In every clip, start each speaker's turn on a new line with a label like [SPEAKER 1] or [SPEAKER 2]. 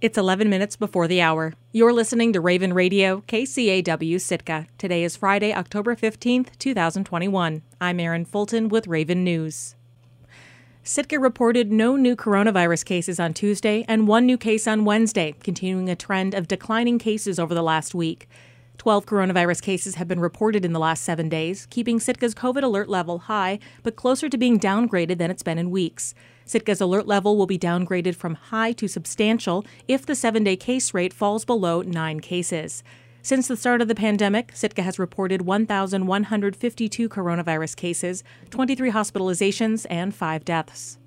[SPEAKER 1] It's 11 minutes before the hour. You're listening to Raven Radio, KCAW Sitka. Today is Friday, October 15th, 2021. I'm Erin Fulton with Raven News. Sitka reported no new coronavirus cases on Tuesday and one new case on Wednesday, continuing a trend of declining cases over the last week. 12 coronavirus cases have been reported in the last seven days, keeping Sitka's COVID alert level high, but closer to being downgraded than it's been in weeks. Sitka's alert level will be downgraded from high to substantial if the seven day case rate falls below nine cases. Since the start of the pandemic, Sitka has reported 1,152 coronavirus cases, 23 hospitalizations, and five deaths.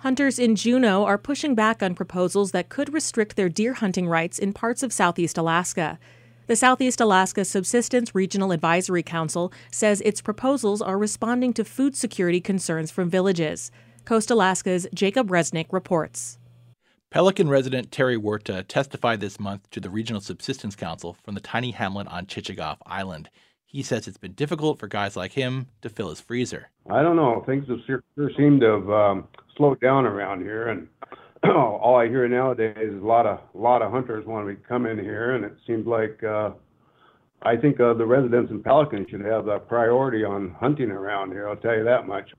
[SPEAKER 1] Hunters in Juneau are pushing back on proposals that could restrict their deer hunting rights in parts of southeast Alaska. The Southeast Alaska Subsistence Regional Advisory Council says its proposals are responding to food security concerns from villages. Coast Alaska's Jacob Resnick reports.
[SPEAKER 2] Pelican resident Terry Huerta testified this month to the Regional Subsistence Council from the tiny hamlet on Chichagof Island. He says it's been difficult for guys like him to fill his freezer.
[SPEAKER 3] I don't know. Things have sure seem to have um, slowed down around here, and all I hear nowadays is a lot of lot of hunters want to come in here, and it seems like uh, I think uh, the residents in Pelican should have a priority on hunting around here. I'll tell you that much.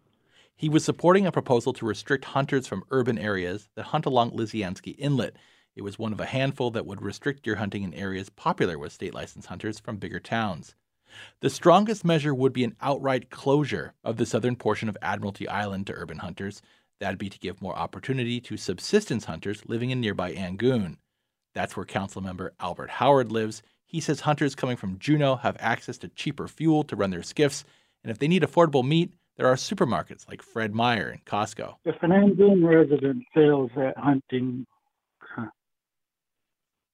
[SPEAKER 2] He was supporting a proposal to restrict hunters from urban areas that hunt along Lisianski Inlet. It was one of a handful that would restrict deer hunting in areas popular with state licensed hunters from bigger towns. The strongest measure would be an outright closure of the southern portion of Admiralty Island to urban hunters, That'd be to give more opportunity to subsistence hunters living in nearby Angoon. That's where council member Albert Howard lives. He says hunters coming from Juneau have access to cheaper fuel to run their skiffs, and if they need affordable meat, there are supermarkets like Fred Meyer and Costco.
[SPEAKER 4] If an Angoon resident fails at hunting, I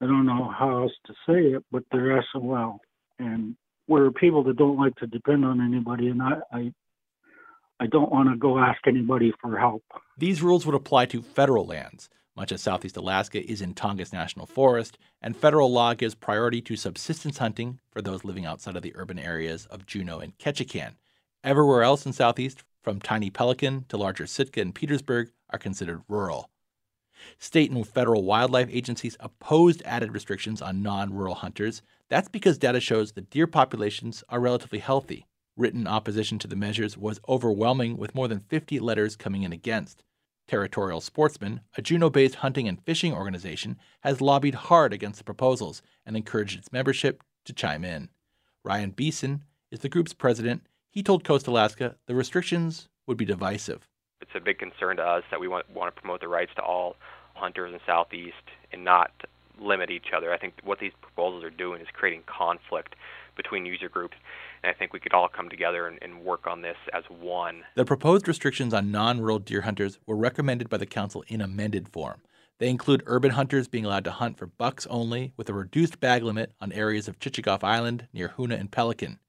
[SPEAKER 4] don't know how else to say it, but they're SOL. And we're people that don't like to depend on anybody, and I, I I don't want to go ask anybody for help.
[SPEAKER 2] These rules would apply to federal lands. Much of southeast Alaska is in Tongass National Forest, and federal law gives priority to subsistence hunting for those living outside of the urban areas of Juneau and Ketchikan. Everywhere else in southeast, from tiny Pelican to larger Sitka and Petersburg, are considered rural. State and federal wildlife agencies opposed added restrictions on non rural hunters. That's because data shows that deer populations are relatively healthy Written opposition to the measures was overwhelming, with more than 50 letters coming in against. Territorial Sportsmen, a Juneau based hunting and fishing organization, has lobbied hard against the proposals and encouraged its membership to chime in. Ryan Beeson is the group's president. He told Coast Alaska the restrictions would be divisive.
[SPEAKER 5] It's a big concern to us that we want, want to promote the rights to all hunters in Southeast and not limit each other. I think what these proposals are doing is creating conflict between user groups. And I think we could all come together and, and work on this as one.
[SPEAKER 2] The proposed restrictions on non rural deer hunters were recommended by the Council in amended form. They include urban hunters being allowed to hunt for bucks only with a reduced bag limit on areas of Chichagof Island near Hoonah and Pelican.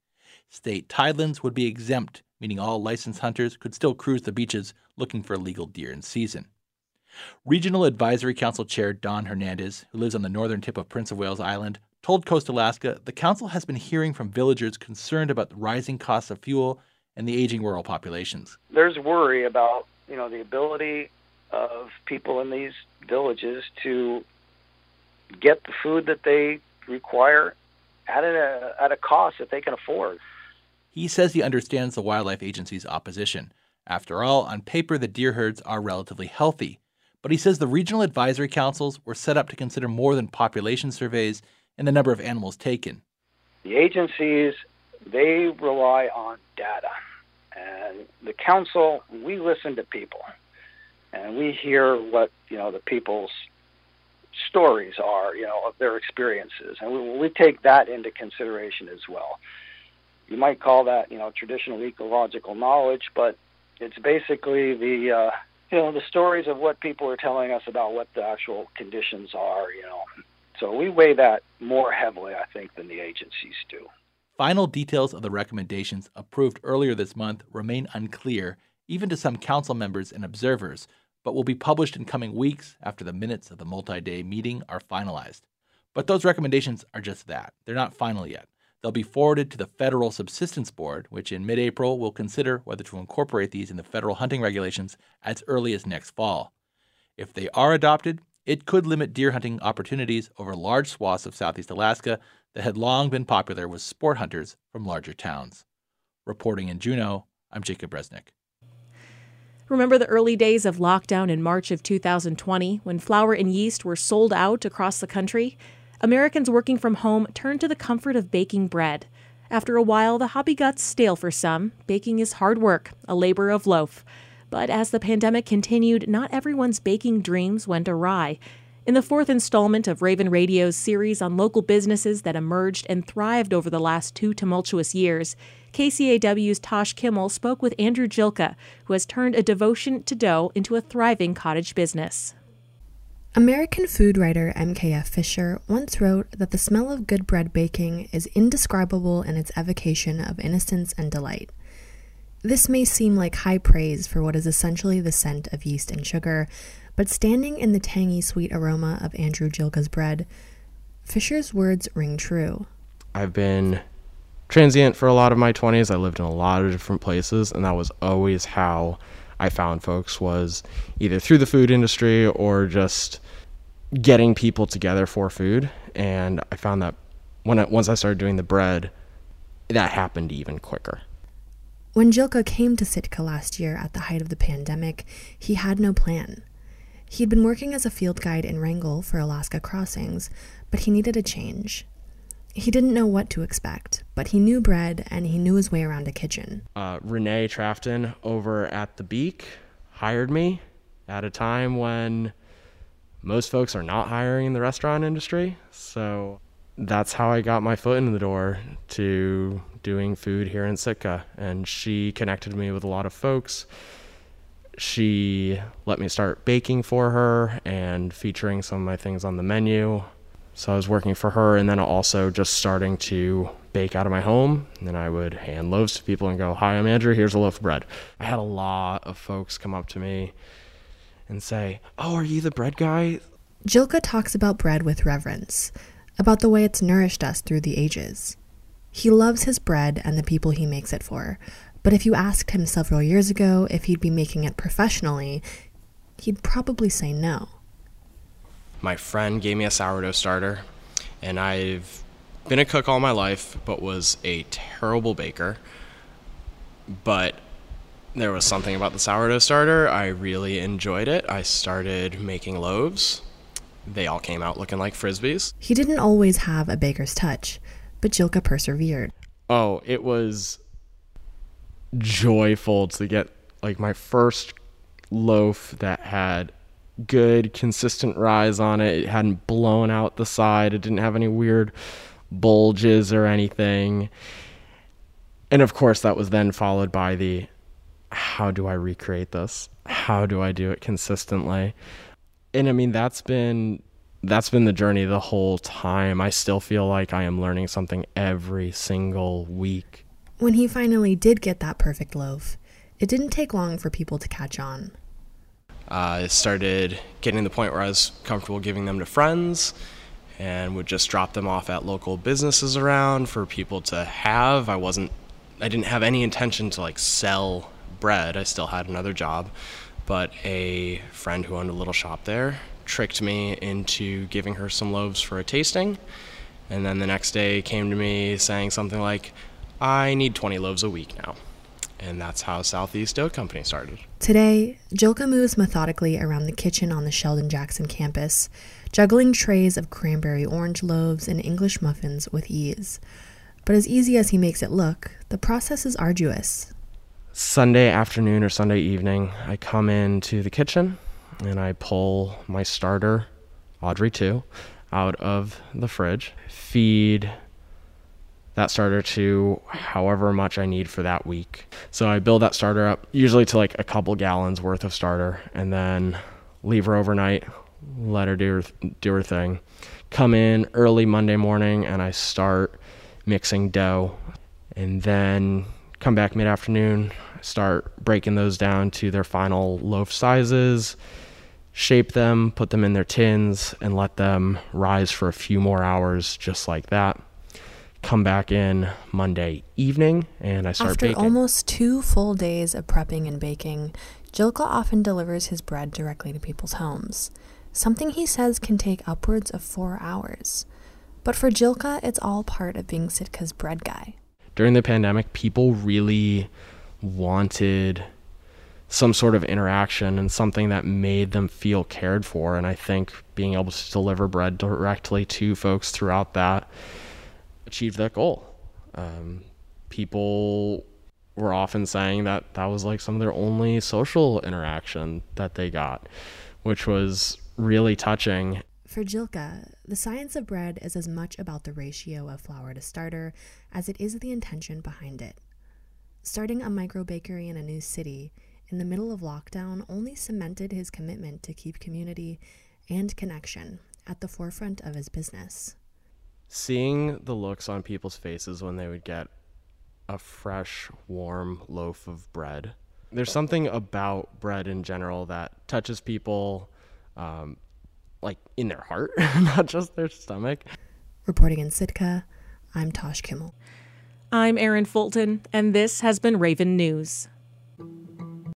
[SPEAKER 2] State tidelands would be exempt, meaning all licensed hunters could still cruise the beaches looking for legal deer in season. Regional Advisory Council Chair Don Hernandez, who lives on the northern tip of Prince of Wales Island, told Coast Alaska the council has been hearing from villagers concerned about the rising costs of fuel and the aging rural populations.
[SPEAKER 6] There's worry about, you know, the ability of people in these villages to get the food that they require at a, at a cost that they can afford.
[SPEAKER 2] He says he understands the Wildlife Agency's opposition. After all, on paper, the deer herds are relatively healthy. But he says the regional advisory councils were set up to consider more than population surveys and the number of animals taken.
[SPEAKER 6] The agencies, they rely on data. And the council, we listen to people and we hear what, you know, the people's stories are, you know, of their experiences. And we, we take that into consideration as well. You might call that, you know, traditional ecological knowledge, but it's basically the, uh, you know, the stories of what people are telling us about what the actual conditions are, you know, so we weigh that more heavily, I think, than the agencies do.
[SPEAKER 2] Final details of the recommendations approved earlier this month remain unclear, even to some council members and observers, but will be published in coming weeks after the minutes of the multi day meeting are finalized. But those recommendations are just that. They're not final yet. They'll be forwarded to the Federal Subsistence Board, which in mid April will consider whether to incorporate these in the federal hunting regulations as early as next fall. If they are adopted, it could limit deer hunting opportunities over large swaths of southeast Alaska that had long been popular with sport hunters from larger towns. Reporting in Juneau, I'm Jacob Resnick.
[SPEAKER 1] Remember the early days of lockdown in March of 2020 when flour and yeast were sold out across the country? Americans working from home turned to the comfort of baking bread. After a while, the hobby got stale for some. Baking is hard work, a labor of loaf. But as the pandemic continued, not everyone's baking dreams went awry. In the fourth installment of Raven Radio's series on local businesses that emerged and thrived over the last two tumultuous years, KCAW's Tosh Kimmel spoke with Andrew Jilka, who has turned a devotion to dough into a thriving cottage business.
[SPEAKER 7] American food writer MKF Fisher once wrote that the smell of good bread baking is indescribable in its evocation of innocence and delight. This may seem like high praise for what is essentially the scent of yeast and sugar, but standing in the tangy sweet aroma of Andrew Jilka's bread, Fisher's words ring true.
[SPEAKER 8] I've been transient for a lot of my 20s. I lived in a lot of different places, and that was always how I found folks was either through the food industry or just getting people together for food. And I found that when I, once I started doing the bread, that happened even quicker.
[SPEAKER 7] When Jilka came to Sitka last year at the height of the pandemic, he had no plan. He'd been working as a field guide in Wrangell for Alaska Crossings, but he needed a change. He didn't know what to expect, but he knew bread and he knew his way around a kitchen.
[SPEAKER 8] Uh, Renee Trafton over at the Beak hired me at a time when most folks are not hiring in the restaurant industry. So that's how I got my foot in the door to doing food here in Sitka. And she connected me with a lot of folks. She let me start baking for her and featuring some of my things on the menu. So I was working for her and then also just starting to bake out of my home. And then I would hand loaves to people and go, Hi, I'm Andrew. Here's a loaf of bread. I had a lot of folks come up to me and say, Oh, are you the bread guy?
[SPEAKER 7] Jilka talks about bread with reverence, about the way it's nourished us through the ages. He loves his bread and the people he makes it for. But if you asked him several years ago if he'd be making it professionally, he'd probably say no
[SPEAKER 8] my friend gave me a sourdough starter, and I've been a cook all my life, but was a terrible baker. But there was something about the sourdough starter. I really enjoyed it. I started making loaves. They all came out looking like frisbees.
[SPEAKER 7] He didn't always have a baker's touch, but Jilka persevered.
[SPEAKER 8] Oh, it was joyful to get like my first loaf that had good, consistent rise on it. It hadn't blown out the side. It didn't have any weird bulges or anything. And of course, that was then followed by the how do I recreate this? How do I do it consistently? And I mean, that's been that's been the journey the whole time. I still feel like I am learning something every single week.
[SPEAKER 7] When he finally did get that perfect loaf, it didn't take long for people to catch on.
[SPEAKER 8] Uh, I started getting to the point where I was comfortable giving them to friends and would just drop them off at local businesses around for people to have. I wasn't I didn't have any intention to like sell bread. I still had another job, but a friend who owned a little shop there tricked me into giving her some loaves for a tasting. And then the next day came to me saying something like, "I need 20 loaves a week now." And that's how Southeast Dough Company started.
[SPEAKER 7] Today, Jilka moves methodically around the kitchen on the Sheldon Jackson campus, juggling trays of cranberry orange loaves and English muffins with ease. But as easy as he makes it look, the process is arduous.
[SPEAKER 8] Sunday afternoon or Sunday evening, I come into the kitchen and I pull my starter, Audrey 2, out of the fridge, feed that starter to however much I need for that week. So I build that starter up usually to like a couple gallons worth of starter and then leave her overnight, let her do her, do her thing. Come in early Monday morning and I start mixing dough and then come back mid afternoon, start breaking those down to their final loaf sizes, shape them, put them in their tins, and let them rise for a few more hours just like that come back in Monday evening and I start baking.
[SPEAKER 7] After
[SPEAKER 8] baking.
[SPEAKER 7] almost two full days of prepping and baking, Jilka often delivers his bread directly to people's homes. something he says can take upwards of four hours. But for Jilka, it's all part of being Sitka's bread guy.
[SPEAKER 8] During the pandemic, people really wanted some sort of interaction and something that made them feel cared for. And I think being able to deliver bread directly to folks throughout that achieved that goal. Um, people were often saying that that was like some of their only social interaction that they got, which was really touching.
[SPEAKER 7] For Jilka, the science of bread is as much about the ratio of flour to starter as it is the intention behind it. Starting a micro bakery in a new city in the middle of lockdown only cemented his commitment to keep community and connection at the forefront of his business.
[SPEAKER 8] Seeing the looks on people's faces when they would get a fresh, warm loaf of bread. There's something about bread in general that touches people um, like in their heart, not just their stomach.
[SPEAKER 7] Reporting in Sitka, I'm Tosh Kimmel.
[SPEAKER 1] I'm Erin Fulton, and this has been Raven News.